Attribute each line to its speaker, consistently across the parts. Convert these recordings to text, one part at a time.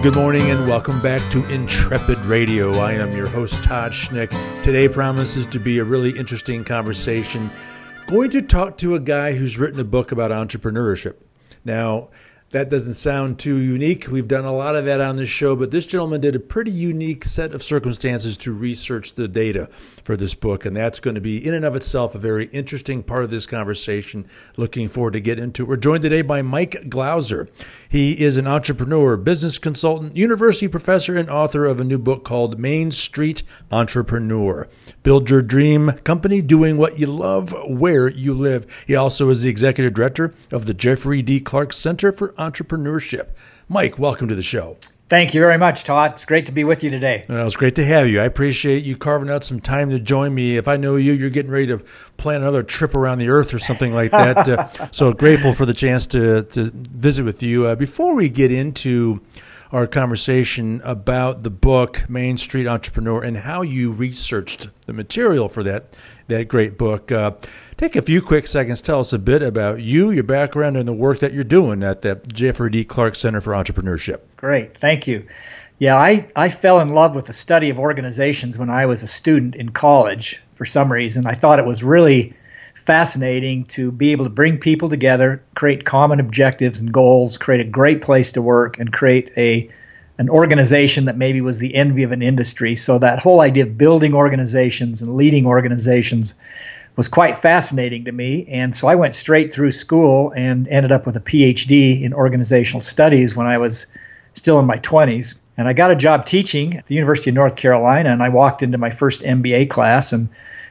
Speaker 1: Good morning and welcome back to Intrepid Radio. I am your host, Todd Schnick. Today promises to be a really interesting conversation. Going to talk to a guy who's written a book about entrepreneurship. Now, that doesn't sound too unique. We've done a lot of that on this show, but this gentleman did a pretty unique set of circumstances to research the data for this book, and that's going to be in and of itself a very interesting part of this conversation. Looking forward to get into it. We're joined today by Mike Glauser. He is an entrepreneur, business consultant, university professor, and author of a new book called Main Street Entrepreneur. Build your dream company doing what you love where you live. He also is the executive director of the Jeffrey D. Clark Center for Entrepreneurship. Mike, welcome to the show.
Speaker 2: Thank you very much, Todd. It's great to be with you today.
Speaker 1: Well, it's great to have you. I appreciate you carving out some time to join me. If I know you, you're getting ready to plan another trip around the earth or something like that. uh, so grateful for the chance to, to visit with you. Uh, before we get into our conversation about the book Main Street Entrepreneur and how you researched the material for that that great book. Uh, take a few quick seconds. Tell us a bit about you, your background, and the work that you're doing at the Jeffrey D. Clark Center for Entrepreneurship.
Speaker 2: Great, thank you. Yeah, I, I fell in love with the study of organizations when I was a student in college for some reason. I thought it was really fascinating to be able to bring people together, create common objectives and goals, create a great place to work, and create a an organization that maybe was the envy of an industry. So that whole idea of building organizations and leading organizations was quite fascinating to me. And so I went straight through school and ended up with a PhD in organizational studies when I was still in my 20s. And I got a job teaching at the University of North Carolina, and I walked into my first MBA class and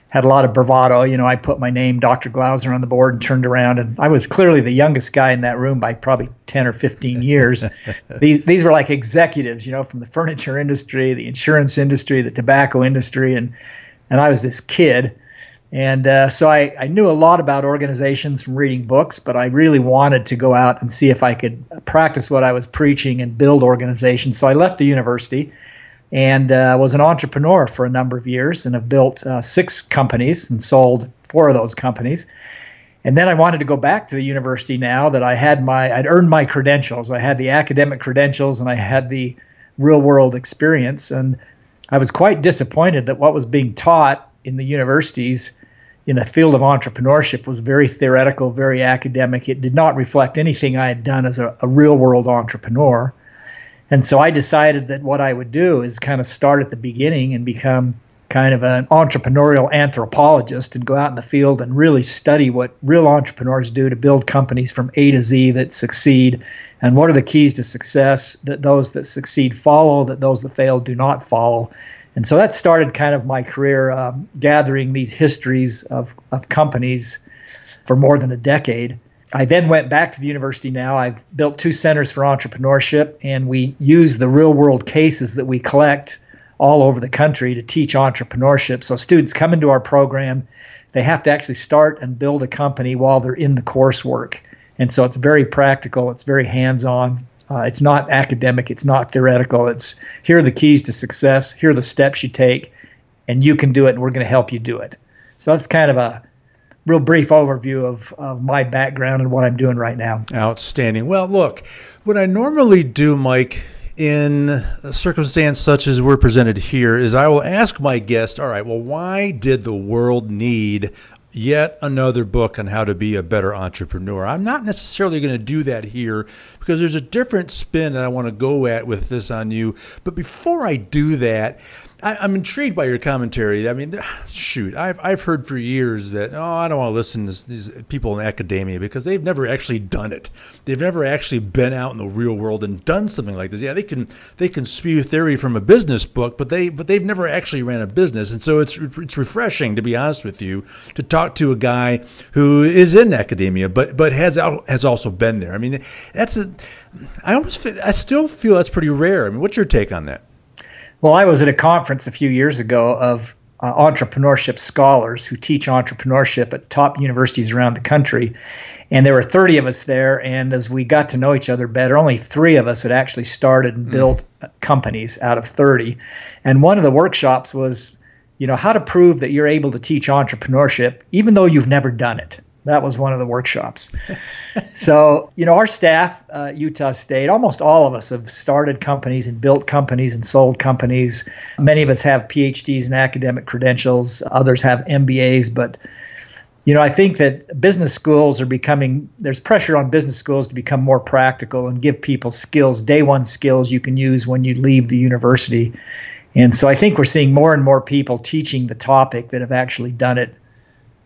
Speaker 2: had a lot of bravado. You know, I put my name, Dr. Glauser, on the board and turned around, and I was clearly the youngest guy in that room by probably 10 or 15 years. these these were like executives, you know, from the furniture industry, the insurance industry, the tobacco industry, and and I was this kid. And uh, so I, I knew a lot about organizations from reading books, but I really wanted to go out and see if I could practice what I was preaching and build organizations. So I left the university and uh, was an entrepreneur for a number of years and have built uh, six companies and sold four of those companies. And then I wanted to go back to the university now that I had my I'd earned my credentials. I had the academic credentials and I had the real world experience and I was quite disappointed that what was being taught in the universities in the field of entrepreneurship was very theoretical, very academic. It did not reflect anything I had done as a, a real world entrepreneur. And so I decided that what I would do is kind of start at the beginning and become kind of an entrepreneurial anthropologist and go out in the field and really study what real entrepreneurs do to build companies from A to Z that succeed and what are the keys to success that those that succeed follow, that those that fail do not follow. And so that started kind of my career um, gathering these histories of, of companies for more than a decade. I then went back to the university now. I've built two centers for entrepreneurship, and we use the real world cases that we collect all over the country to teach entrepreneurship. So students come into our program, they have to actually start and build a company while they're in the coursework. And so it's very practical, it's very hands on. Uh, it's not academic, it's not theoretical. It's here are the keys to success, here are the steps you take, and you can do it, and we're going to help you do it. So that's kind of a real brief overview of, of my background and what I'm doing right now.
Speaker 1: Outstanding. Well, look, what I normally do, Mike, in a circumstance such as we're presented here, is I will ask my guest, all right, well, why did the world need yet another book on how to be a better entrepreneur. I'm not necessarily going to do that here because there's a different spin that I want to go at with this on you. But before I do that, I, am intrigued by your commentary. I mean, shoot, I've, I've heard for years that, oh, I don't want to listen to these people in academia because they've never actually done it. They've never actually been out in the real world and done something like this. Yeah, they can they can spew theory from a business book, but they but they've never actually ran a business. And so it's it's refreshing, to be honest with you, to talk to a guy who is in academia, but but has has also been there. I mean, that's a I almost feel, I still feel that's pretty rare. I mean, what's your take on that?
Speaker 2: Well, I was at a conference a few years ago of uh, entrepreneurship scholars who teach entrepreneurship at top universities around the country. And there were 30 of us there. And as we got to know each other better, only three of us had actually started and mm. built companies out of 30. And one of the workshops was, you know, how to prove that you're able to teach entrepreneurship even though you've never done it. That was one of the workshops. so, you know, our staff, uh, Utah State, almost all of us have started companies and built companies and sold companies. Many of us have PhDs and academic credentials, others have MBAs, but you know, I think that business schools are becoming, there's pressure on business schools to become more practical and give people skills, day one skills you can use when you leave the university. And so I think we're seeing more and more people teaching the topic that have actually done it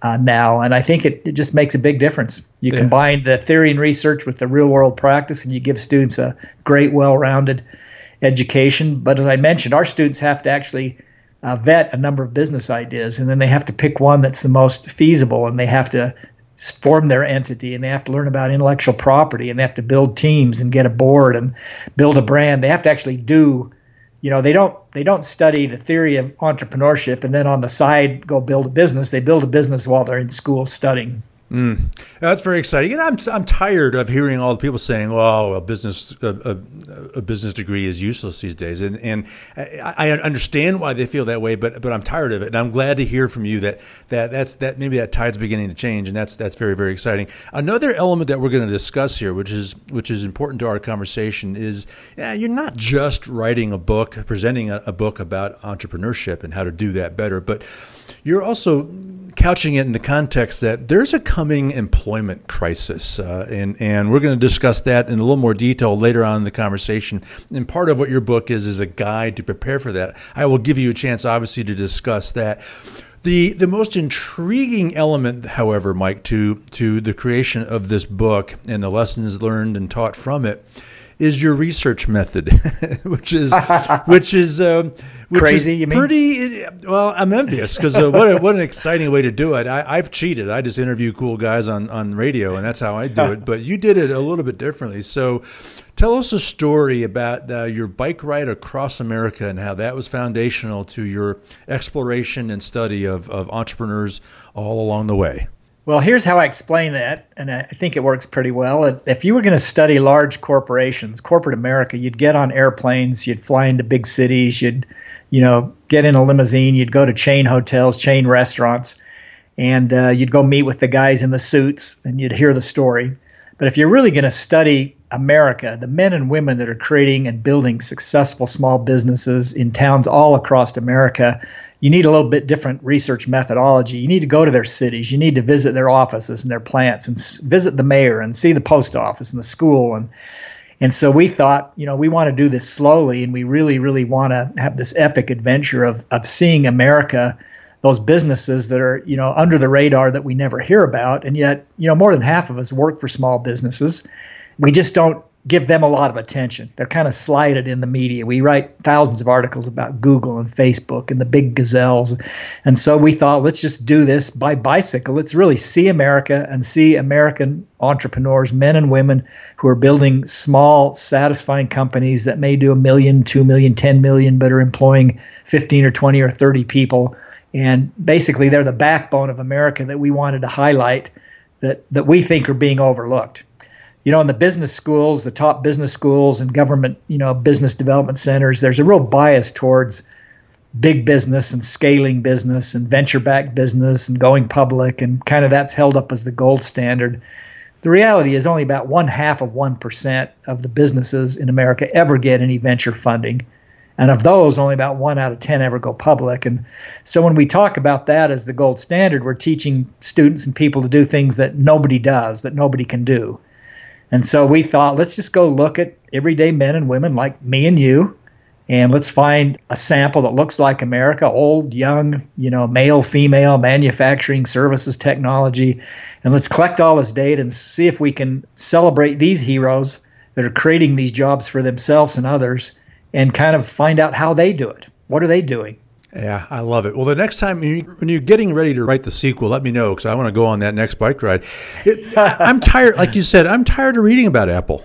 Speaker 2: uh, now. And I think it, it just makes a big difference. You yeah. combine the theory and research with the real world practice, and you give students a great, well rounded education. But as I mentioned, our students have to actually uh, vet a number of business ideas, and then they have to pick one that's the most feasible, and they have to form their entity, and they have to learn about intellectual property, and they have to build teams and get a board and build a brand. They have to actually do you know they don't they don't study the theory of entrepreneurship and then on the side go build a business. They build a business while they're in school studying
Speaker 1: Mm. That's very exciting, and I'm I'm tired of hearing all the people saying, "Oh, a business a, a, a business degree is useless these days," and and I, I, understand why they feel that way, but but I'm tired of it, and I'm glad to hear from you that that that's that maybe that tide's beginning to change, and that's that's very very exciting. Another element that we're going to discuss here, which is which is important to our conversation, is yeah, you're not just writing a book, presenting a, a book about entrepreneurship and how to do that better, but you're also couching it in the context that there's a coming employment crisis, uh, and and we're going to discuss that in a little more detail later on in the conversation. And part of what your book is is a guide to prepare for that. I will give you a chance, obviously, to discuss that. The the most intriguing element, however, Mike, to to the creation of this book and the lessons learned and taught from it is your research method, which is which is um, which
Speaker 2: crazy.
Speaker 1: Is pretty well. I'm envious because uh, what a, what an exciting way to do it. I, have cheated. I just interview cool guys on on radio, and that's how I do it. But you did it a little bit differently. So. Tell us a story about uh, your bike ride across America and how that was foundational to your exploration and study of, of entrepreneurs all along the way.
Speaker 2: Well, here's how I explain that, and I think it works pretty well. If you were going to study large corporations, corporate America, you'd get on airplanes, you'd fly into big cities, you'd, you know, get in a limousine, you'd go to chain hotels, chain restaurants, and uh, you'd go meet with the guys in the suits, and you'd hear the story. But if you're really going to study America, the men and women that are creating and building successful small businesses in towns all across America, you need a little bit different research methodology. You need to go to their cities. You need to visit their offices and their plants and s- visit the mayor and see the post office and the school and and so we thought, you know, we want to do this slowly and we really really want to have this epic adventure of of seeing America those businesses that are, you know, under the radar that we never hear about and yet, you know, more than half of us work for small businesses. We just don't give them a lot of attention. They're kind of slighted in the media. We write thousands of articles about Google and Facebook and the big gazelles. And so we thought, let's just do this by bicycle. Let's really see America and see American entrepreneurs, men and women who are building small, satisfying companies that may do a million, two million, ten million, but are employing 15 or 20 or 30 people. And basically, they're the backbone of America that we wanted to highlight that, that we think are being overlooked you know, in the business schools, the top business schools and government, you know, business development centers, there's a real bias towards big business and scaling business and venture backed business and going public, and kind of that's held up as the gold standard. The reality is only about one half of 1% of the businesses in America ever get any venture funding. And of those, only about one out of 10 ever go public. And so when we talk about that as the gold standard, we're teaching students and people to do things that nobody does, that nobody can do. And so we thought, let's just go look at everyday men and women like me and you, and let's find a sample that looks like America, old, young, you know, male, female, manufacturing, services, technology, and let's collect all this data and see if we can celebrate these heroes that are creating these jobs for themselves and others and kind of find out how they do it. What are they doing?
Speaker 1: Yeah, I love it. Well, the next time you, when you're getting ready to write the sequel, let me know because I want to go on that next bike ride. It, I'm tired, like you said, I'm tired of reading about Apple.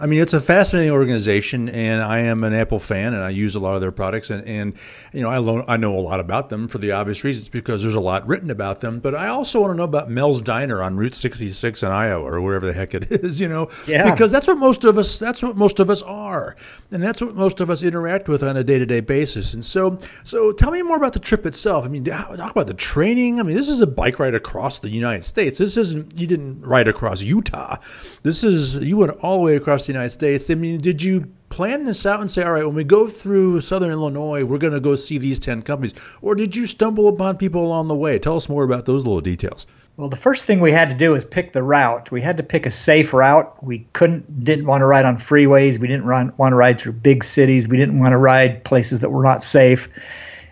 Speaker 1: I mean, it's a fascinating organization, and I am an Apple fan, and I use a lot of their products, and, and you know, I, lo- I know a lot about them for the obvious reasons because there's a lot written about them. But I also want to know about Mel's Diner on Route 66 in Iowa or wherever the heck it is, you know,
Speaker 2: yeah.
Speaker 1: because that's what most of us that's what most of us are, and that's what most of us interact with on a day to day basis. And so, so tell me more about the trip itself. I mean, talk about the training. I mean, this is a bike ride across the United States. This isn't you didn't ride across Utah. This is you went all the way across the United States. I mean, did you plan this out and say, all right, when we go through Southern Illinois, we're going to go see these 10 companies? Or did you stumble upon people along the way? Tell us more about those little details.
Speaker 2: Well, the first thing we had to do is pick the route. We had to pick a safe route. We couldn't, didn't want to ride on freeways. We didn't run, want to ride through big cities. We didn't want to ride places that were not safe.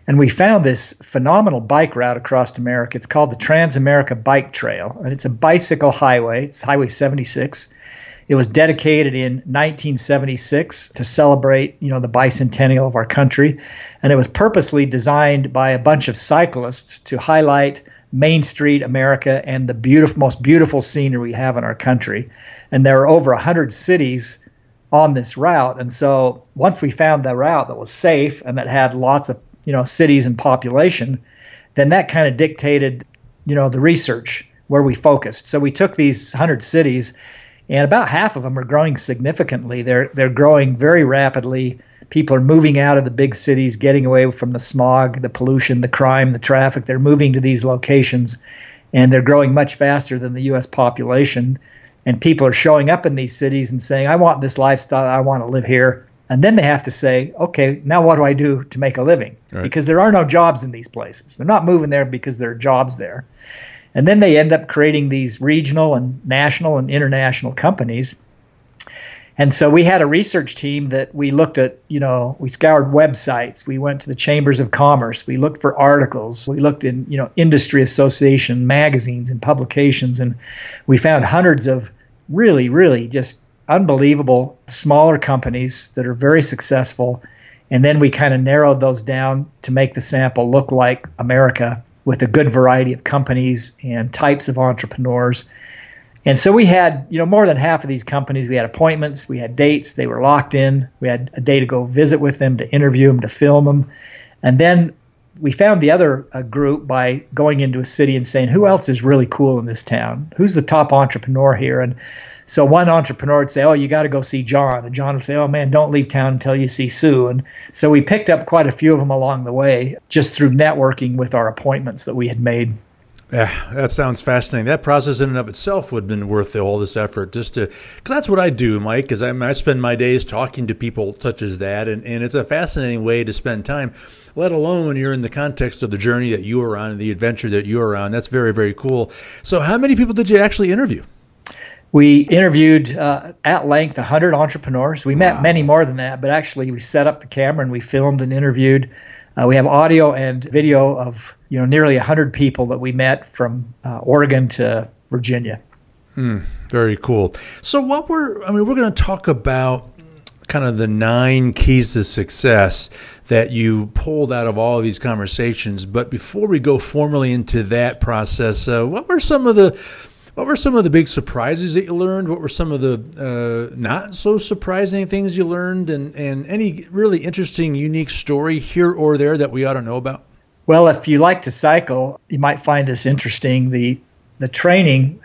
Speaker 2: And we found this phenomenal bike route across America. It's called the Transamerica Bike Trail, and it's a bicycle highway. It's Highway 76. It was dedicated in 1976 to celebrate, you know, the bicentennial of our country, and it was purposely designed by a bunch of cyclists to highlight Main Street America and the beautiful, most beautiful scenery we have in our country. And there are over 100 cities on this route, and so once we found the route that was safe and that had lots of, you know, cities and population, then that kind of dictated, you know, the research where we focused. So we took these 100 cities and about half of them are growing significantly. They're they're growing very rapidly. People are moving out of the big cities, getting away from the smog, the pollution, the crime, the traffic. They're moving to these locations, and they're growing much faster than the U.S. population. And people are showing up in these cities and saying, "I want this lifestyle. I want to live here." And then they have to say, "Okay, now what do I do to make a living?" Right. Because there are no jobs in these places. They're not moving there because there are jobs there. And then they end up creating these regional and national and international companies. And so we had a research team that we looked at, you know, we scoured websites, we went to the chambers of commerce, we looked for articles, we looked in, you know, industry association magazines and publications. And we found hundreds of really really just unbelievable smaller companies that are very successful. And then we kind of narrowed those down to make the sample look like America with a good variety of companies and types of entrepreneurs. And so we had, you know, more than half of these companies. We had appointments, we had dates, they were locked in. We had a day to go visit with them, to interview them, to film them. And then we found the other uh, group by going into a city and saying, who else is really cool in this town? Who's the top entrepreneur here? And so one entrepreneur would say, "Oh, you got to go see John," and John would say, "Oh man, don't leave town until you see Sue." And so we picked up quite a few of them along the way, just through networking with our appointments that we had made.
Speaker 1: Yeah, that sounds fascinating. That process in and of itself would have been worth all this effort just to, because that's what I do, Mike, is I, I spend my days talking to people such as that, and, and it's a fascinating way to spend time, let alone you're in the context of the journey that you are on and the adventure that you are on. That's very, very cool. So, how many people did you actually interview?
Speaker 2: We interviewed uh, at length 100 entrepreneurs. We met wow. many more than that, but actually we set up the camera and we filmed and interviewed. Uh, we have audio and video of you know nearly 100 people that we met from uh, Oregon to Virginia.
Speaker 1: Hmm, very cool. So what we're I mean we're going to talk about kind of the nine keys to success that you pulled out of all of these conversations. But before we go formally into that process, uh, what were some of the what were some of the big surprises that you learned? What were some of the uh, not so surprising things you learned, and and any really interesting, unique story here or there that we ought to know about?
Speaker 2: Well, if you like to cycle, you might find this interesting. The the training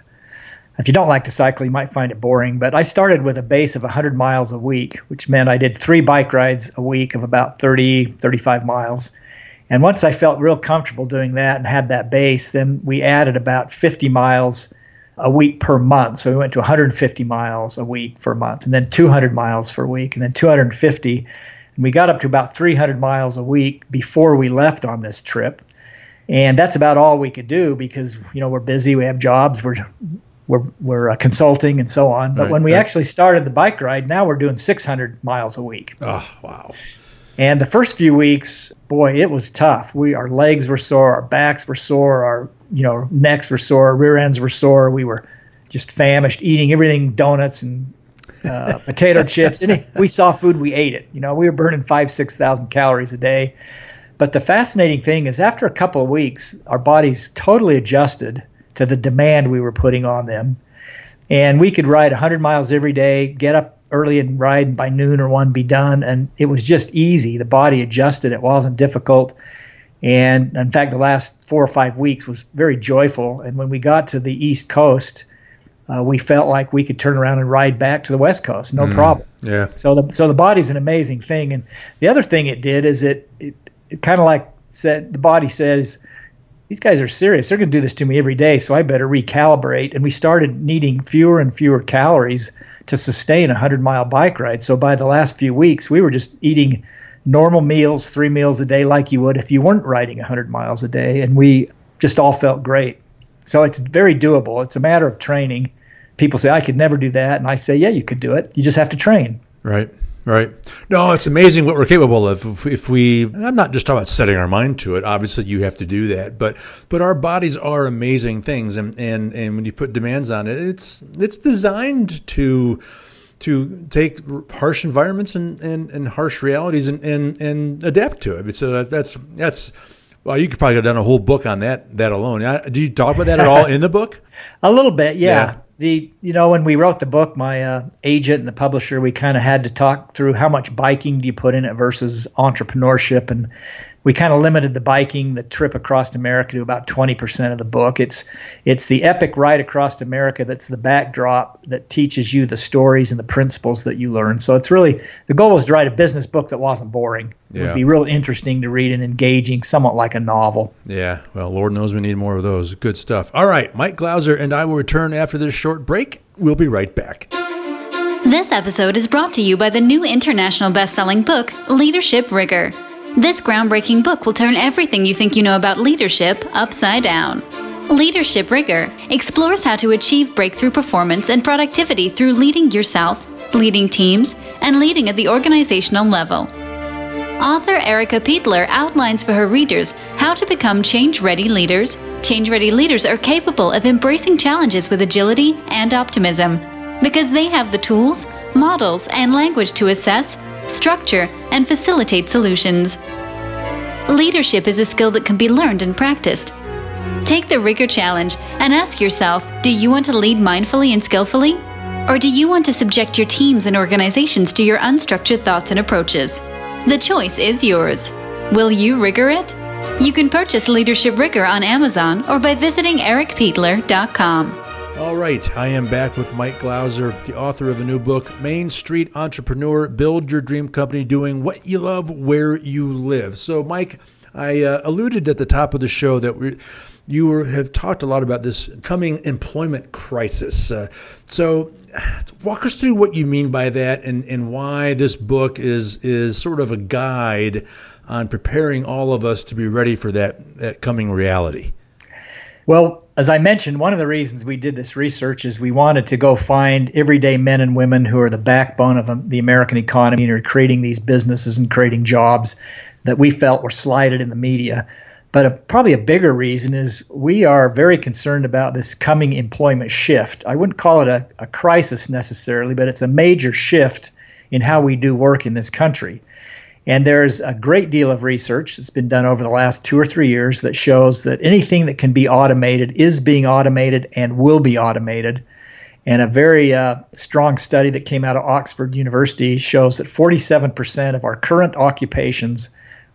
Speaker 2: if you don't like to cycle, you might find it boring. But I started with a base of 100 miles a week, which meant I did three bike rides a week of about 30, 35 miles. And once I felt real comfortable doing that and had that base, then we added about 50 miles a week per month. So we went to 150 miles a week for a month, and then 200 miles for a week, and then 250. And we got up to about 300 miles a week before we left on this trip. And that's about all we could do because you know we're busy, we have jobs, we're we're we're uh, consulting and so on. But right, when we right. actually started the bike ride, now we're doing 600 miles a week.
Speaker 1: Oh wow!
Speaker 2: And the first few weeks, boy, it was tough. We our legs were sore, our backs were sore, our you know necks were sore, our rear ends were sore. We were just famished, eating everything donuts and uh, potato chips. And we saw food, we ate it. You know, we were burning five, six thousand calories a day. But the fascinating thing is, after a couple of weeks, our bodies totally adjusted to the demand we were putting on them, and we could ride 100 miles every day, get up early and ride and by noon or one be done. And it was just easy. The body adjusted. It wasn't difficult. And in fact, the last four or five weeks was very joyful. And when we got to the East Coast, uh, we felt like we could turn around and ride back to the West Coast, no mm, problem.
Speaker 1: Yeah.
Speaker 2: So the so the body's an amazing thing, and the other thing it did is it it, it kind of like said the body says these guys are serious. They're going to do this to me every day, so I better recalibrate. And we started needing fewer and fewer calories to sustain a hundred mile bike ride. So by the last few weeks, we were just eating normal meals, three meals a day, like you would if you weren't riding 100 miles a day. And we just all felt great. So it's very doable. It's a matter of training. People say, I could never do that. And I say, yeah, you could do it. You just have to train.
Speaker 1: Right. Right. No, it's amazing what we're capable of if, if we. I'm not just talking about setting our mind to it. Obviously, you have to do that, but but our bodies are amazing things, and and and when you put demands on it, it's it's designed to to take harsh environments and, and, and harsh realities and, and, and adapt to it. So that's that's well, you could probably have done a whole book on that that alone. Do you talk about that at all in the book?
Speaker 2: a little bit, yeah. yeah. The you know when we wrote the book, my uh, agent and the publisher, we kind of had to talk through how much biking do you put in it versus entrepreneurship and we kind of limited the biking, the trip across America to about 20% of the book. It's it's the epic ride across America that's the backdrop that teaches you the stories and the principles that you learn. So it's really the goal was to write a business book that wasn't boring. Yeah. It would be real interesting to read and engaging, somewhat like a novel.
Speaker 1: Yeah, well, Lord knows we need more of those. Good stuff. All right, Mike Glauser and I will return after this short break. We'll be right back.
Speaker 3: This episode is brought to you by the new international best-selling book, Leadership Rigor. This groundbreaking book will turn everything you think you know about leadership upside down. Leadership Rigor explores how to achieve breakthrough performance and productivity through leading yourself, leading teams, and leading at the organizational level. Author Erica Peitler outlines for her readers how to become change ready leaders. Change ready leaders are capable of embracing challenges with agility and optimism because they have the tools, models, and language to assess, structure, and facilitate solutions. Leadership is a skill that can be learned and practiced. Take the Rigor Challenge and ask yourself do you want to lead mindfully and skillfully? Or do you want to subject your teams and organizations to your unstructured thoughts and approaches? The choice is yours. Will you rigor it? You can purchase Leadership Rigor on Amazon or by visiting ericapeitler.com.
Speaker 1: All right, I am back with Mike Glauser, the author of a new book, Main Street Entrepreneur Build Your Dream Company Doing What You Love Where You Live. So, Mike, I uh, alluded at the top of the show that we you have talked a lot about this coming employment crisis. Uh, so, walk us through what you mean by that and, and why this book is is sort of a guide on preparing all of us to be ready for that, that coming reality.
Speaker 2: Well, as I mentioned, one of the reasons we did this research is we wanted to go find everyday men and women who are the backbone of the American economy and are creating these businesses and creating jobs that we felt were slighted in the media. But a, probably a bigger reason is we are very concerned about this coming employment shift. I wouldn't call it a, a crisis necessarily, but it's a major shift in how we do work in this country. And there's a great deal of research that's been done over the last two or three years that shows that anything that can be automated is being automated and will be automated. And a very uh, strong study that came out of Oxford University shows that 47% of our current occupations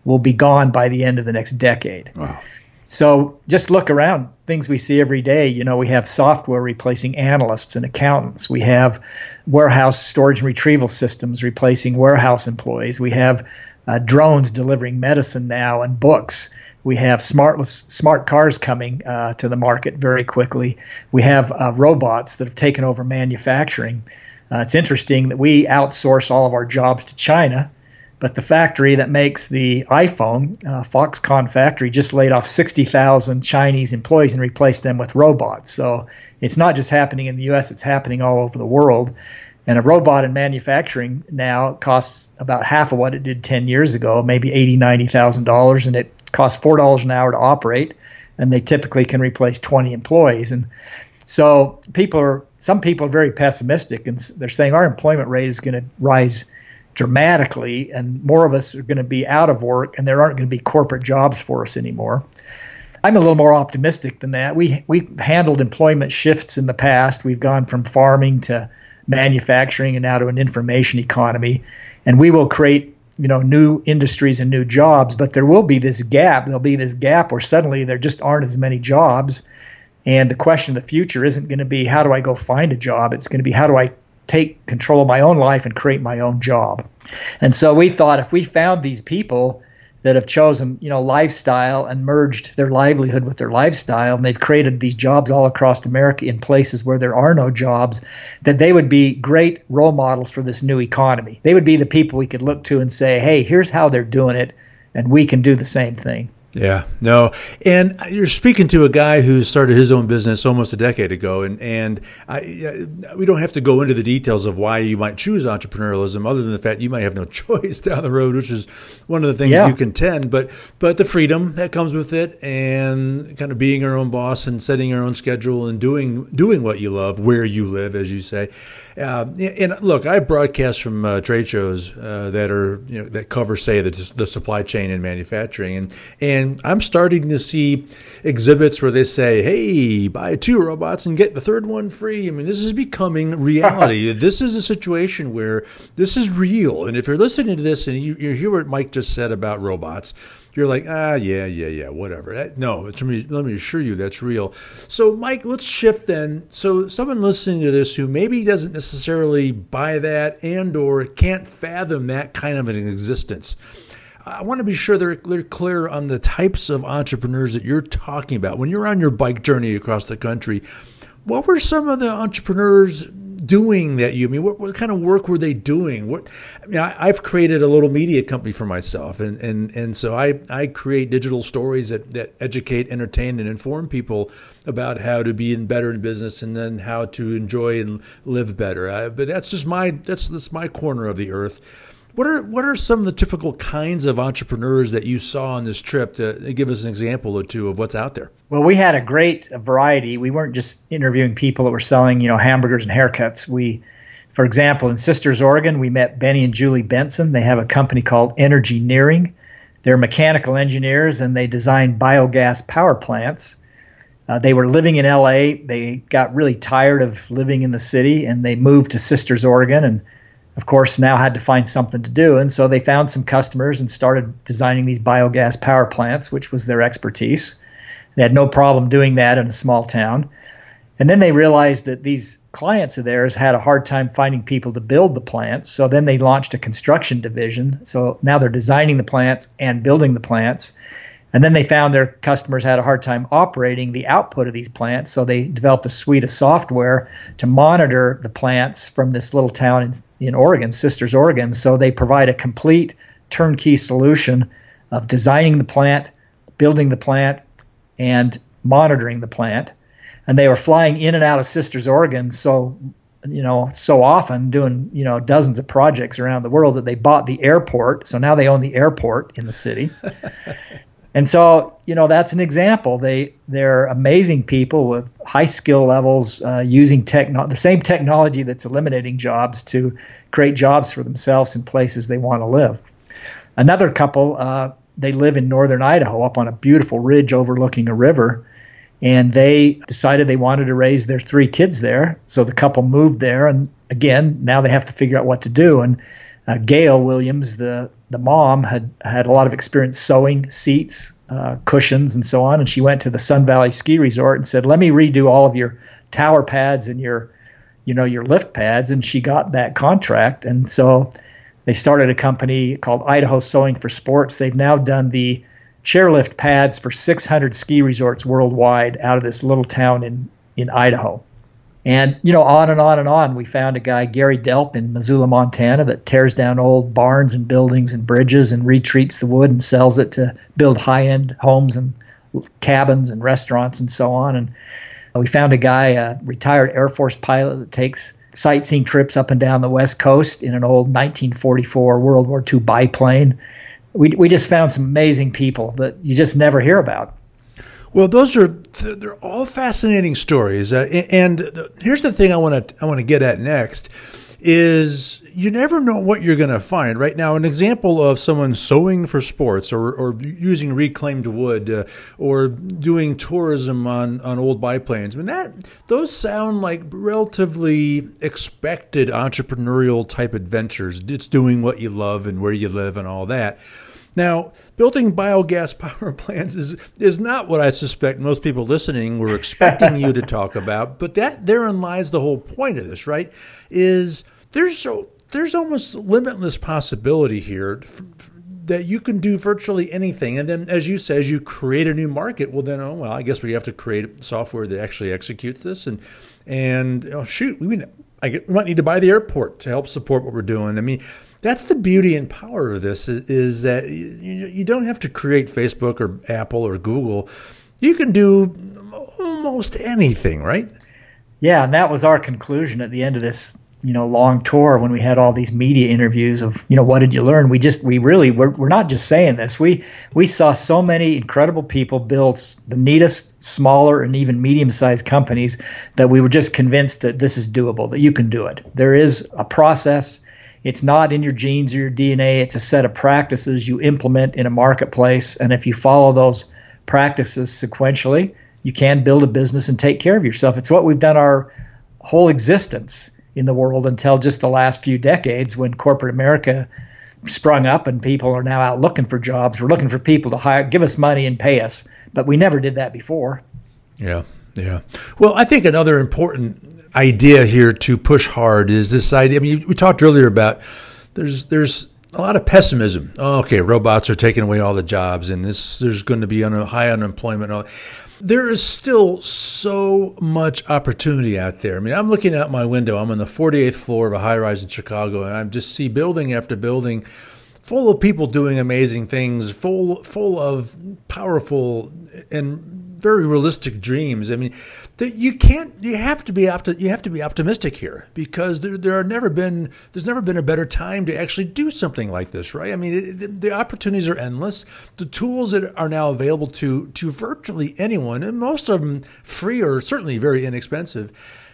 Speaker 2: will be gone by the end of the next decade. Wow. So just look around, things we see every day. You know, we have software replacing analysts and accountants. We have warehouse storage and retrieval systems replacing warehouse employees. We have uh, drones delivering medicine now and books. We have smart smart cars coming uh, to the market very quickly. We have uh, robots that have taken over manufacturing. Uh, it's interesting that we outsource all of our jobs to China, but the factory that makes the iPhone, uh, Foxconn factory, just laid off 60,000 Chinese employees and replaced them with robots. So it's not just happening in the U.S; it's happening all over the world. And a robot in manufacturing now costs about half of what it did 10 years ago, maybe eighty, ninety thousand dollars, and it costs four dollars an hour to operate. And they typically can replace 20 employees. And so people are some people are very pessimistic, and they're saying our employment rate is going to rise dramatically, and more of us are going to be out of work, and there aren't going to be corporate jobs for us anymore. I'm a little more optimistic than that. We we've handled employment shifts in the past. We've gone from farming to manufacturing and now to an information economy. And we will create, you know, new industries and new jobs, but there will be this gap. There'll be this gap where suddenly there just aren't as many jobs. And the question of the future isn't going to be how do I go find a job? It's going to be how do I take control of my own life and create my own job. And so we thought if we found these people that have chosen, you know, lifestyle and merged their livelihood with their lifestyle, and they've created these jobs all across America in places where there are no jobs, that they would be great role models for this new economy. They would be the people we could look to and say, "Hey, here's how they're doing it, and we can do the same thing."
Speaker 1: Yeah, no, and you're speaking to a guy who started his own business almost a decade ago, and and I, uh, we don't have to go into the details of why you might choose entrepreneurialism, other than the fact you might have no choice down the road, which is one of the things yeah. you contend. But but the freedom that comes with it, and kind of being your own boss and setting your own schedule and doing doing what you love where you live, as you say. Uh, and look, I broadcast from uh, trade shows uh, that are you know that cover, say, the, the supply chain and manufacturing, and and I'm starting to see exhibits where they say, "Hey, buy two robots and get the third one free." I mean, this is becoming reality. this is a situation where this is real, and if you're listening to this and you, you hear what Mike just said about robots you're like, ah, yeah, yeah, yeah, whatever. That, no, let me, let me assure you that's real. So, Mike, let's shift then. So, someone listening to this who maybe doesn't necessarily buy that and or can't fathom that kind of an existence. I want to be sure they're, they're clear on the types of entrepreneurs that you're talking about. When you're on your bike journey across the country, what were some of the entrepreneurs doing that you mean what, what kind of work were they doing? What I mean I, have created a little media company for myself and and and so I I create digital stories that, that educate entertain and inform people about how to be in better in business and then how to enjoy and live better. I, but that's just my that's that's my corner of the earth what are what are some of the typical kinds of entrepreneurs that you saw on this trip to give us an example or two of what's out there?
Speaker 2: Well, we had a great variety. We weren't just interviewing people that were selling, you know, hamburgers and haircuts. We for example, in Sisters, Oregon, we met Benny and Julie Benson. They have a company called Energy Nearing. They're mechanical engineers and they design biogas power plants. Uh, they were living in LA. They got really tired of living in the city and they moved to Sisters, Oregon, and of course, now had to find something to do. And so they found some customers and started designing these biogas power plants, which was their expertise. They had no problem doing that in a small town. And then they realized that these clients of theirs had a hard time finding people to build the plants. So then they launched a construction division. So now they're designing the plants and building the plants. And then they found their customers had a hard time operating the output of these plants, so they developed a suite of software to monitor the plants from this little town in, in Oregon, Sisters, Oregon. So they provide a complete turnkey solution of designing the plant, building the plant, and monitoring the plant. And they were flying in and out of Sisters, Oregon, so you know so often doing you know dozens of projects around the world that they bought the airport so now they own the airport in the city And so, you know, that's an example. They they're amazing people with high skill levels, uh, using techno- the same technology that's eliminating jobs to create jobs for themselves in places they want to live. Another couple, uh, they live in northern Idaho, up on a beautiful ridge overlooking a river, and they decided they wanted to raise their three kids there. So the couple moved there, and again, now they have to figure out what to do. And uh, Gail Williams, the the mom, had had a lot of experience sewing seats, uh, cushions, and so on. And she went to the Sun Valley Ski Resort and said, "Let me redo all of your tower pads and your, you know, your lift pads." And she got that contract. And so they started a company called Idaho Sewing for Sports. They've now done the chairlift pads for 600 ski resorts worldwide out of this little town in in Idaho. And, you know, on and on and on. We found a guy, Gary Delp, in Missoula, Montana, that tears down old barns and buildings and bridges and retreats the wood and sells it to build high end homes and cabins and restaurants and so on. And we found a guy, a retired Air Force pilot, that takes sightseeing trips up and down the West Coast in an old 1944 World War II biplane. We, we just found some amazing people that you just never hear about.
Speaker 1: Well, those are they're all fascinating stories, uh, and here's the thing I want to I want to get at next is you never know what you're going to find. Right now, an example of someone sewing for sports or, or using reclaimed wood uh, or doing tourism on, on old biplanes. I mean, that those sound like relatively expected entrepreneurial type adventures. It's doing what you love and where you live and all that. Now, building biogas power plants is is not what I suspect most people listening were expecting you to talk about, but that therein lies the whole point of this, right? Is there's so there's almost limitless possibility here that you can do virtually anything. And then, as you say, as you create a new market, well, then, oh, well, I guess we have to create software that actually executes this. And, and oh, shoot, we, mean, I get, we might need to buy the airport to help support what we're doing. I mean, that's the beauty and power of this is, is that you, you don't have to create Facebook or Apple or Google. You can do almost anything, right?
Speaker 2: Yeah, and that was our conclusion at the end of this you know long tour when we had all these media interviews of you know what did you learn we just we really we're, we're not just saying this we we saw so many incredible people build the neatest smaller and even medium sized companies that we were just convinced that this is doable that you can do it there is a process it's not in your genes or your DNA it's a set of practices you implement in a marketplace. And if you follow those practices sequentially you can build a business and take care of yourself. It's what we've done our whole existence in the world until just the last few decades when corporate America sprung up and people are now out looking for jobs. We're looking for people to hire, give us money and pay us, but we never did that before.
Speaker 1: Yeah, yeah. Well, I think another important idea here to push hard is this idea. I mean, we talked earlier about there's there's a lot of pessimism. Oh, okay, robots are taking away all the jobs, and this there's going to be un, high unemployment there is still so much opportunity out there. I mean, I'm looking out my window. I'm on the 48th floor of a high rise in Chicago, and I just see building after building full of people doing amazing things, full full of powerful and very realistic dreams. I mean, that you can't. You have to be opti- You have to be optimistic here because there there are never been there's never been a better time to actually do something like this, right? I mean, it, the opportunities are endless. The tools that are now available to to virtually anyone, and most of them free or certainly very inexpensive.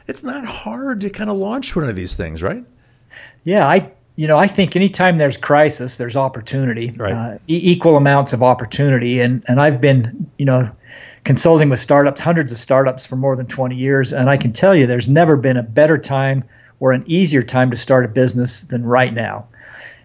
Speaker 1: It's not hard to kind of launch one of these things, right?
Speaker 2: Yeah, I you know, I think anytime there's crisis, there's opportunity,
Speaker 1: right. uh,
Speaker 2: e- equal amounts of opportunity. And and I've been, you know, consulting with startups, hundreds of startups for more than 20 years, and I can tell you, there's never been a better time or an easier time to start a business than right now.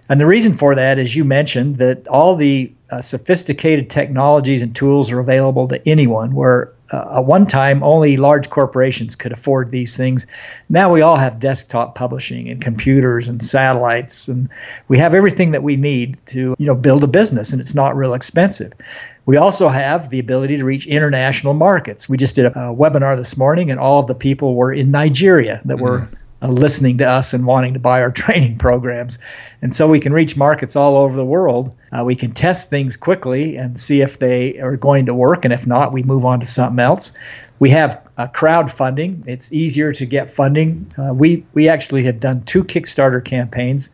Speaker 2: And the reason for that, as you mentioned, that all the uh, sophisticated technologies and tools are available to anyone. Where uh, at one time only large corporations could afford these things. Now we all have desktop publishing and computers and satellites, and we have everything that we need to you know build a business, and it's not real expensive. We also have the ability to reach international markets. We just did a, a webinar this morning, and all of the people were in Nigeria that mm-hmm. were uh, listening to us and wanting to buy our training programs. And so we can reach markets all over the world. Uh, we can test things quickly and see if they are going to work. And if not, we move on to something else. We have uh, crowdfunding. It's easier to get funding. Uh, we, we actually had done two Kickstarter campaigns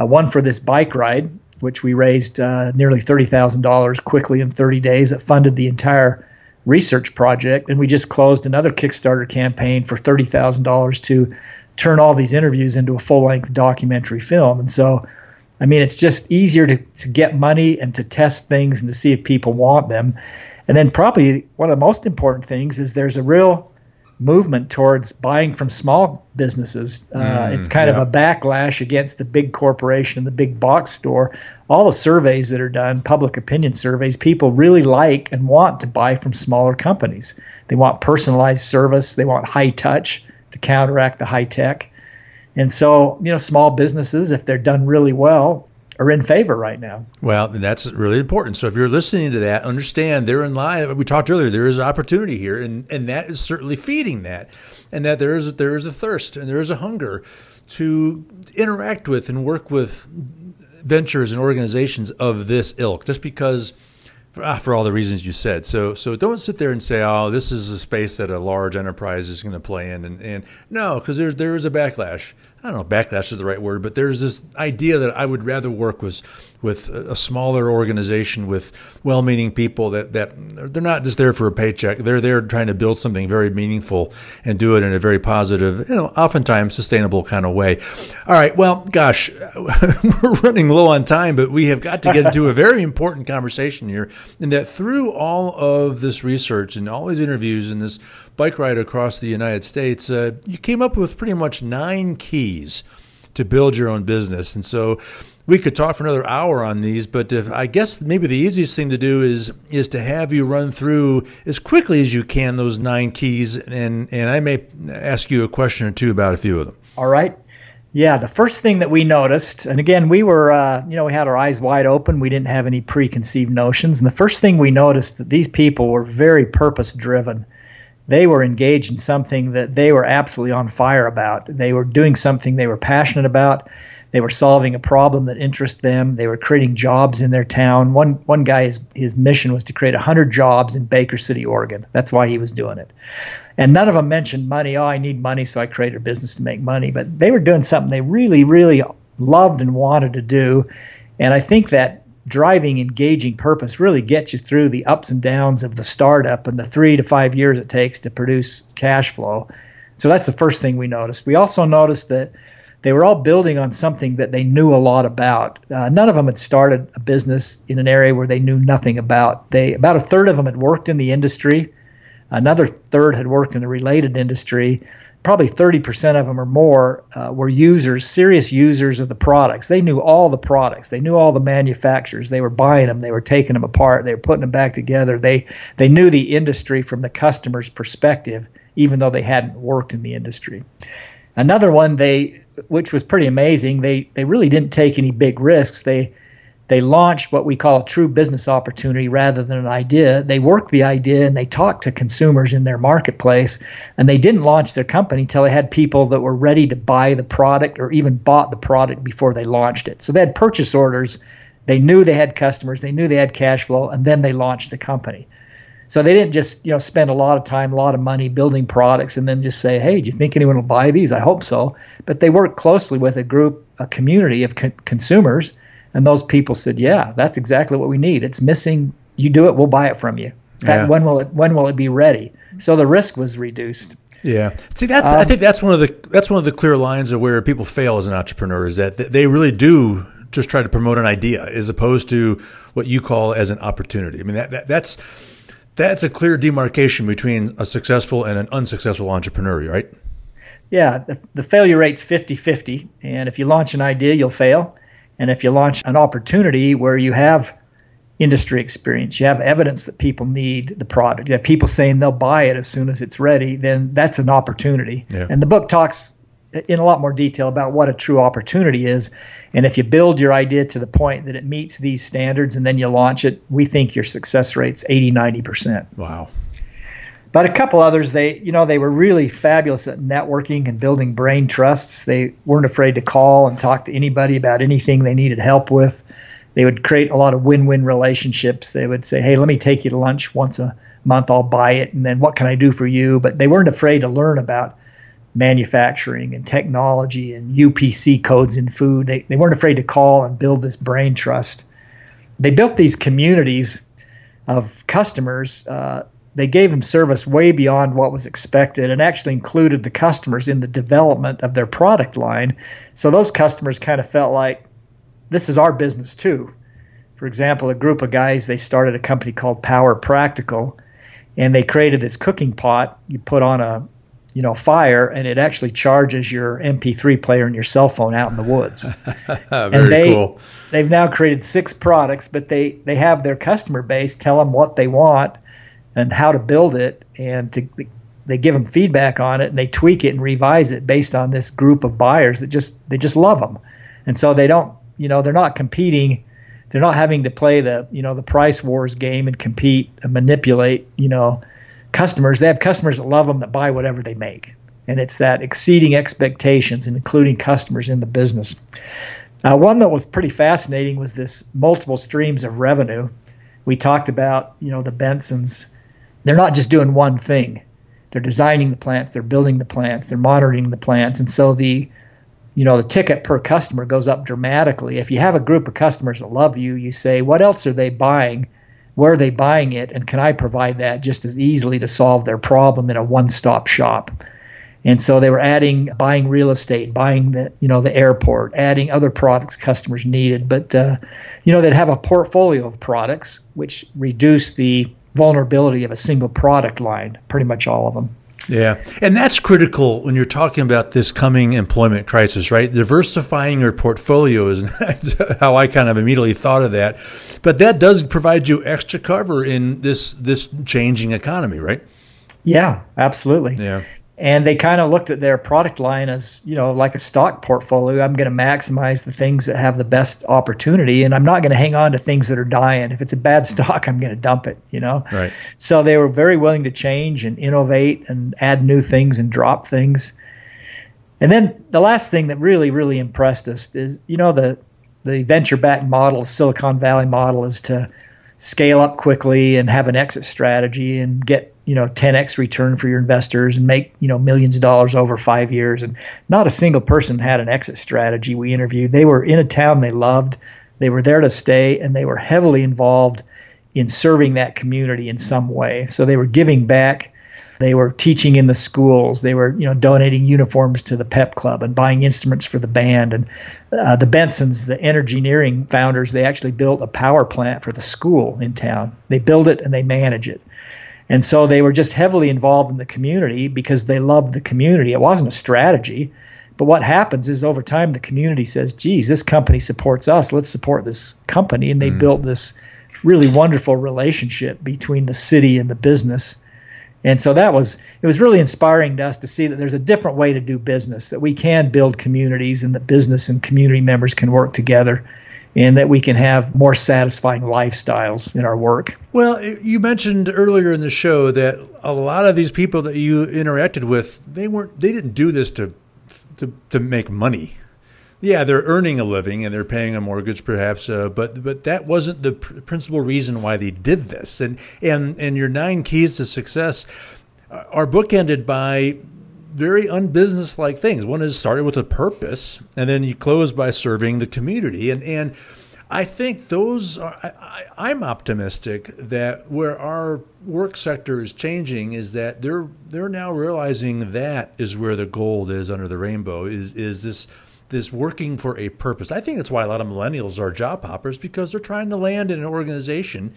Speaker 2: uh, one for this bike ride, which we raised nearly $30,000 quickly in 30 days that funded the entire research project. And we just closed another Kickstarter campaign for $30,000 to turn all these interviews into a full length documentary film. And so, I mean, it's just easier to, to get money and to test things and to see if people want them. And then, probably one of the most important things is there's a real movement towards buying from small businesses. Uh, mm, it's kind yeah. of a backlash against the big corporation and the big box store. All the surveys that are done, public opinion surveys, people really like and want to buy from smaller companies. They want personalized service, they want high touch to counteract the high tech. And so, you know, small businesses, if they're done really well, are in favor right now.
Speaker 1: Well, that's really important. So if you're listening to that, understand therein lie. We talked earlier. There is opportunity here, and and that is certainly feeding that, and that there is there is a thirst and there is a hunger to interact with and work with ventures and organizations of this ilk. Just because for, ah, for all the reasons you said. So so don't sit there and say, oh, this is a space that a large enterprise is going to play in, and, and no, because there's there is a backlash. I don't know, backlash is the right word, but there's this idea that I would rather work with with a smaller organization with well-meaning people that that they're not just there for a paycheck. They're there trying to build something very meaningful and do it in a very positive, you know, oftentimes sustainable kind of way. All right, well, gosh, we're running low on time, but we have got to get into a very important conversation here, and that through all of this research and all these interviews and this bike ride across the United States, uh, you came up with pretty much nine keys to build your own business. And so we could talk for another hour on these, but if, I guess maybe the easiest thing to do is is to have you run through as quickly as you can those nine keys, and and I may ask you a question or two about a few of them.
Speaker 2: All right. Yeah, the first thing that we noticed, and again, we were, uh, you know, we had our eyes wide open. We didn't have any preconceived notions. And the first thing we noticed that these people were very purpose driven they were engaged in something that they were absolutely on fire about. They were doing something they were passionate about. They were solving a problem that interested them. They were creating jobs in their town. One one guy his, his mission was to create 100 jobs in Baker City, Oregon. That's why he was doing it. And none of them mentioned money. Oh, I need money, so I created a business to make money. But they were doing something they really, really loved and wanted to do. And I think that driving, engaging purpose really gets you through the ups and downs of the startup and the three to five years it takes to produce cash flow. So that's the first thing we noticed. We also noticed that they were all building on something that they knew a lot about. Uh, none of them had started a business in an area where they knew nothing about. They about a third of them had worked in the industry. Another third had worked in a related industry, probably 30% of them or more uh, were users, serious users of the products. They knew all the products. They knew all the manufacturers. They were buying them. They were taking them apart. They were putting them back together. They they knew the industry from the customer's perspective, even though they hadn't worked in the industry. Another one they, which was pretty amazing. They they really didn't take any big risks. They they launched what we call a true business opportunity rather than an idea. They worked the idea and they talked to consumers in their marketplace. And they didn't launch their company until they had people that were ready to buy the product or even bought the product before they launched it. So they had purchase orders. They knew they had customers. They knew they had cash flow, and then they launched the company. So they didn't just you know spend a lot of time, a lot of money building products, and then just say, "Hey, do you think anyone will buy these?" I hope so. But they worked closely with a group, a community of co- consumers and those people said, "Yeah, that's exactly what we need. It's missing. You do it, we'll buy it from you. Yeah. When will it when will it be ready?" So the risk was reduced.
Speaker 1: Yeah. See, that's um, I think that's one of the that's one of the clear lines of where people fail as an entrepreneur is that they really do just try to promote an idea as opposed to what you call as an opportunity. I mean that, that that's that's a clear demarcation between a successful and an unsuccessful entrepreneur, right?
Speaker 2: Yeah, the, the failure rate's 50-50, and if you launch an idea, you'll fail. And if you launch an opportunity where you have industry experience, you have evidence that people need the product, you have people saying they'll buy it as soon as it's ready, then that's an opportunity. Yeah. And the book talks in a lot more detail about what a true opportunity is. And if you build your idea to the point that it meets these standards and then you launch it, we think your success rate's 80, 90%.
Speaker 1: Wow.
Speaker 2: But a couple others, they you know they were really fabulous at networking and building brain trusts. They weren't afraid to call and talk to anybody about anything they needed help with. They would create a lot of win-win relationships. They would say, "Hey, let me take you to lunch once a month. I'll buy it, and then what can I do for you?" But they weren't afraid to learn about manufacturing and technology and UPC codes in food. They they weren't afraid to call and build this brain trust. They built these communities of customers uh, they gave them service way beyond what was expected and actually included the customers in the development of their product line. So those customers kind of felt like this is our business too. For example, a group of guys they started a company called Power Practical and they created this cooking pot you put on a you know fire and it actually charges your MP3 player and your cell phone out in the woods.
Speaker 1: and
Speaker 2: they
Speaker 1: cool.
Speaker 2: they've now created six products but they they have their customer base tell them what they want and how to build it and to they give them feedback on it and they tweak it and revise it based on this group of buyers that just they just love them and so they don't you know they're not competing they're not having to play the you know the price wars game and compete and manipulate you know customers. They have customers that love them that buy whatever they make. And it's that exceeding expectations and including customers in the business. Uh, one that was pretty fascinating was this multiple streams of revenue. We talked about you know the bensons they're not just doing one thing. They're designing the plants, they're building the plants, they're monitoring the plants, and so the you know the ticket per customer goes up dramatically. If you have a group of customers that love you, you say, what else are they buying? Where are they buying it? And can I provide that just as easily to solve their problem in a one-stop shop? And so they were adding, buying real estate, buying the, you know, the airport, adding other products customers needed. But, uh, you know, they'd have a portfolio of products which reduce the vulnerability of a single product line, pretty much all of them.
Speaker 1: Yeah. And that's critical when you're talking about this coming employment crisis, right? Diversifying your portfolio is how I kind of immediately thought of that. But that does provide you extra cover in this this changing economy, right?
Speaker 2: Yeah, absolutely.
Speaker 1: Yeah
Speaker 2: and they kind of looked at their product line as you know like a stock portfolio. I'm going to maximize the things that have the best opportunity and i'm not going to hang on to things that are dying. If it's a bad mm-hmm. stock i'm going to dump it you know?
Speaker 1: Right.
Speaker 2: So they were very willing to change and innovate and add new things and drop things. And then the last thing that really really impressed us is you know the the venture back model silicon valley model is to scale up quickly and have an exit strategy and get you know 10x return for your investors and make you know millions of dollars over five years. And not a single person had an exit strategy we interviewed. They were in a town they loved. They were there to stay and they were heavily involved in serving that community in some way. So they were giving back. They were teaching in the schools. They were you know donating uniforms to the pep club and buying instruments for the band. And uh, the bensons the engineering founders they actually built a power plant for the school in town. They build it and they manage it and so they were just heavily involved in the community because they loved the community. It wasn't a strategy. But what happens is over time, the community says, geez, this company supports us. Let's support this company. And they mm. built this really wonderful relationship between the city and the business. And so that was it was really inspiring to us to see that there's a different way to do business, that we can build communities and that business and community members can work together and that we can have more satisfying lifestyles in our work.
Speaker 1: Well, you mentioned earlier in the show that a lot of these people that you interacted with, they weren't they didn't do this to to, to make money. Yeah, they're earning a living and they're paying a mortgage, perhaps, uh, but but that wasn't the pr- principal reason why they did this. And and and your nine keys to success are bookended by very unbusinesslike things. One is started with a purpose, and then you close by serving the community. And and I think those are. I, I'm optimistic that where our work sector is changing is that they're they're now realizing that is where the gold is under the rainbow. Is is this this working for a purpose? I think that's why a lot of millennials are job hoppers because they're trying to land in an organization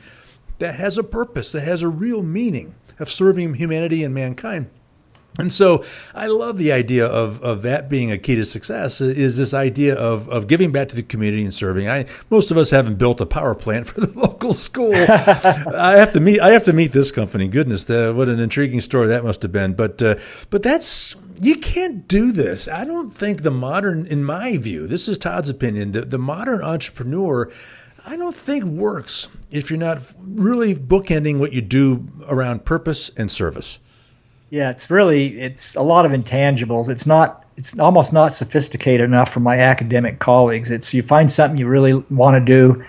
Speaker 1: that has a purpose, that has a real meaning of serving humanity and mankind. And so I love the idea of, of that being a key to success is this idea of, of giving back to the community and serving. I most of us haven't built a power plant for the local school. I have to meet I have to meet this company. Goodness, uh, what an intriguing story that must have been. But uh, but that's you can't do this. I don't think the modern in my view, this is Todd's opinion, the, the modern entrepreneur I don't think works if you're not really bookending what you do around purpose and service.
Speaker 2: Yeah, it's really it's a lot of intangibles. It's not it's almost not sophisticated enough for my academic colleagues. It's you find something you really want to do,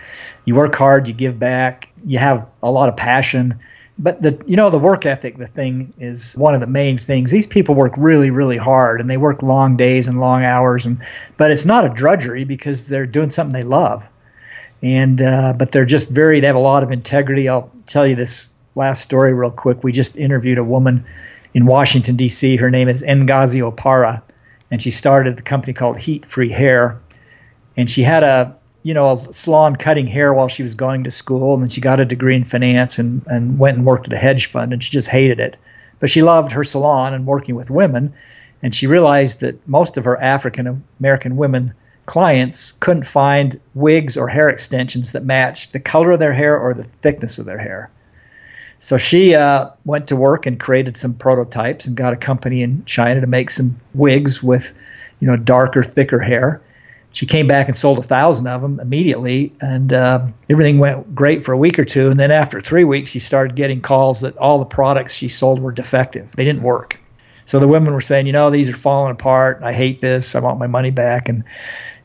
Speaker 2: you work hard, you give back, you have a lot of passion. But the you know the work ethic, the thing is one of the main things. These people work really really hard and they work long days and long hours and but it's not a drudgery because they're doing something they love. And uh, but they're just very they have a lot of integrity. I'll tell you this last story real quick. We just interviewed a woman in Washington, D.C. Her name is Ngozi Opara, and she started a company called Heat Free Hair. And she had a you know a salon cutting hair while she was going to school, and then she got a degree in finance and and went and worked at a hedge fund, and she just hated it. But she loved her salon and working with women, and she realized that most of her African American women clients couldn't find wigs or hair extensions that matched the color of their hair or the thickness of their hair. So she uh, went to work and created some prototypes and got a company in China to make some wigs with, you know, darker, thicker hair. She came back and sold a thousand of them immediately, and uh, everything went great for a week or two. And then after three weeks, she started getting calls that all the products she sold were defective; they didn't work. So the women were saying, you know, these are falling apart. I hate this. I want my money back. And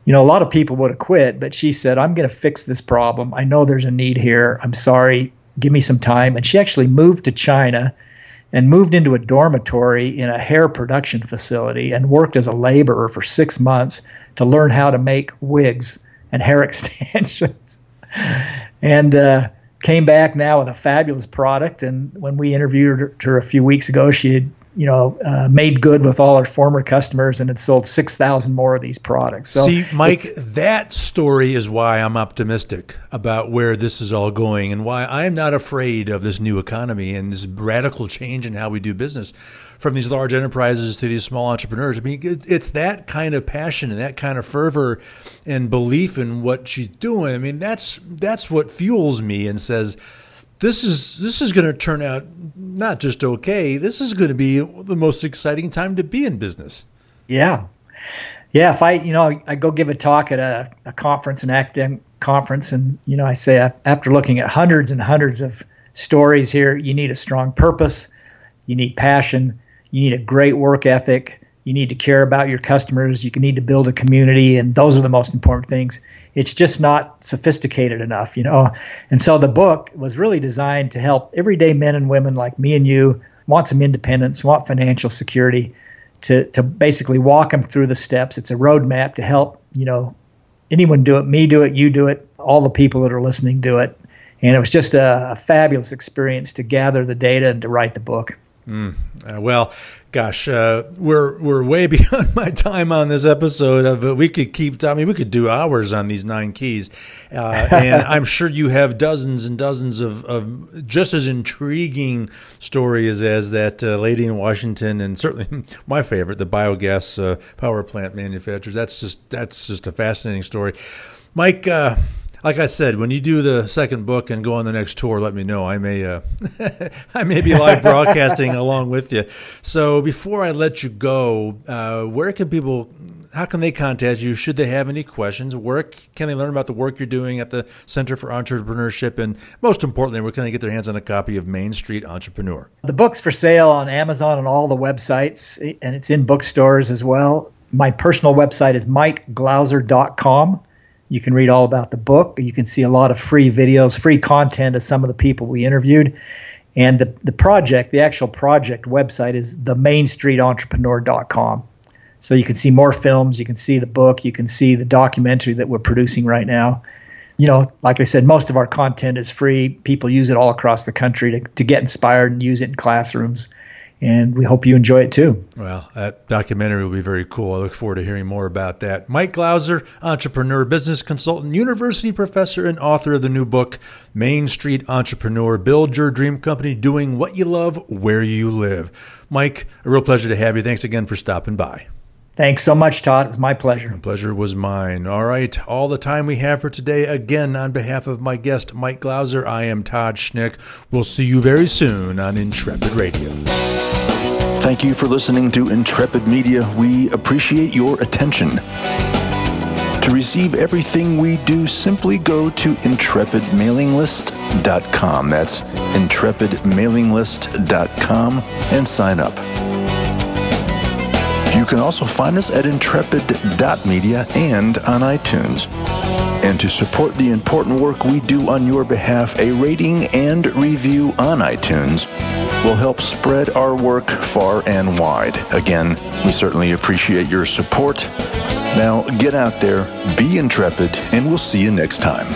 Speaker 2: you know, a lot of people would have quit, but she said, I'm going to fix this problem. I know there's a need here. I'm sorry give me some time. And she actually moved to China and moved into a dormitory in a hair production facility and worked as a laborer for six months to learn how to make wigs and hair extensions. and uh, came back now with a fabulous product. And when we interviewed her a few weeks ago, she had you know, uh, made good with all our former customers and had sold 6,000 more of these products. So
Speaker 1: See, Mike, that story is why I'm optimistic about where this is all going and why I'm not afraid of this new economy and this radical change in how we do business from these large enterprises to these small entrepreneurs. I mean, it's that kind of passion and that kind of fervor and belief in what she's doing. I mean, that's that's what fuels me and says, this is this is going to turn out not just okay. This is going to be the most exciting time to be in business.
Speaker 2: Yeah, yeah. If I you know I go give a talk at a, a conference, an academic conference, and you know I say after looking at hundreds and hundreds of stories here, you need a strong purpose, you need passion, you need a great work ethic, you need to care about your customers, you need to build a community, and those are the most important things it's just not sophisticated enough, you know. And so the book was really designed to help everyday men and women like me and you want some independence, want financial security, to to basically walk them through the steps. It's a roadmap to help you know anyone do it, me do it, you do it, all the people that are listening do it. And it was just a, a fabulous experience to gather the data and to write the book.
Speaker 1: Mm. Uh, well, gosh, uh, we're we're way beyond my time on this episode. Of uh, we could keep. I mean, we could do hours on these nine keys, uh, and I'm sure you have dozens and dozens of, of just as intriguing stories as that uh, lady in Washington, and certainly my favorite, the biogas uh, power plant manufacturers. That's just that's just a fascinating story, Mike like I said, when you do the second book and go on the next tour, let me know. I may, uh, I may be live broadcasting along with you. So before I let you go, uh, where can people? How can they contact you? Should they have any questions? Where can they learn about the work you're doing at the Center for Entrepreneurship? And most importantly, where can they get their hands on a copy of Main Street Entrepreneur?
Speaker 2: The book's for sale on Amazon and all the websites, and it's in bookstores as well. My personal website is mikeglauser.com you can read all about the book. You can see a lot of free videos, free content of some of the people we interviewed. And the, the project, the actual project website is themainstreetentrepreneur.com. So you can see more films, you can see the book, you can see the documentary that we're producing right now. You know, like I said, most of our content is free. People use it all across the country to, to get inspired and use it in classrooms and we hope you enjoy it too.
Speaker 1: Well, that documentary will be very cool. I look forward to hearing more about that. Mike Glauser, entrepreneur, business consultant, university professor, and author of the new book, Main Street Entrepreneur Build Your Dream Company Doing What You Love Where You Live. Mike, a real pleasure to have you. Thanks again for stopping by.
Speaker 2: Thanks so much, Todd. It was my pleasure.
Speaker 1: The pleasure was mine. All right, all the time we have for today. Again, on behalf of my guest, Mike Glauser, I am Todd Schnick. We'll see you very soon on Intrepid Radio.
Speaker 4: Thank you for listening to Intrepid Media. We appreciate your attention. To receive everything we do, simply go to intrepidmailinglist.com. That's intrepidmailinglist.com and sign up. You can also find us at intrepid.media and on iTunes. And to support the important work we do on your behalf, a rating and review on iTunes will help spread our work far and wide. Again, we certainly appreciate your support. Now, get out there, be intrepid, and we'll see you next time.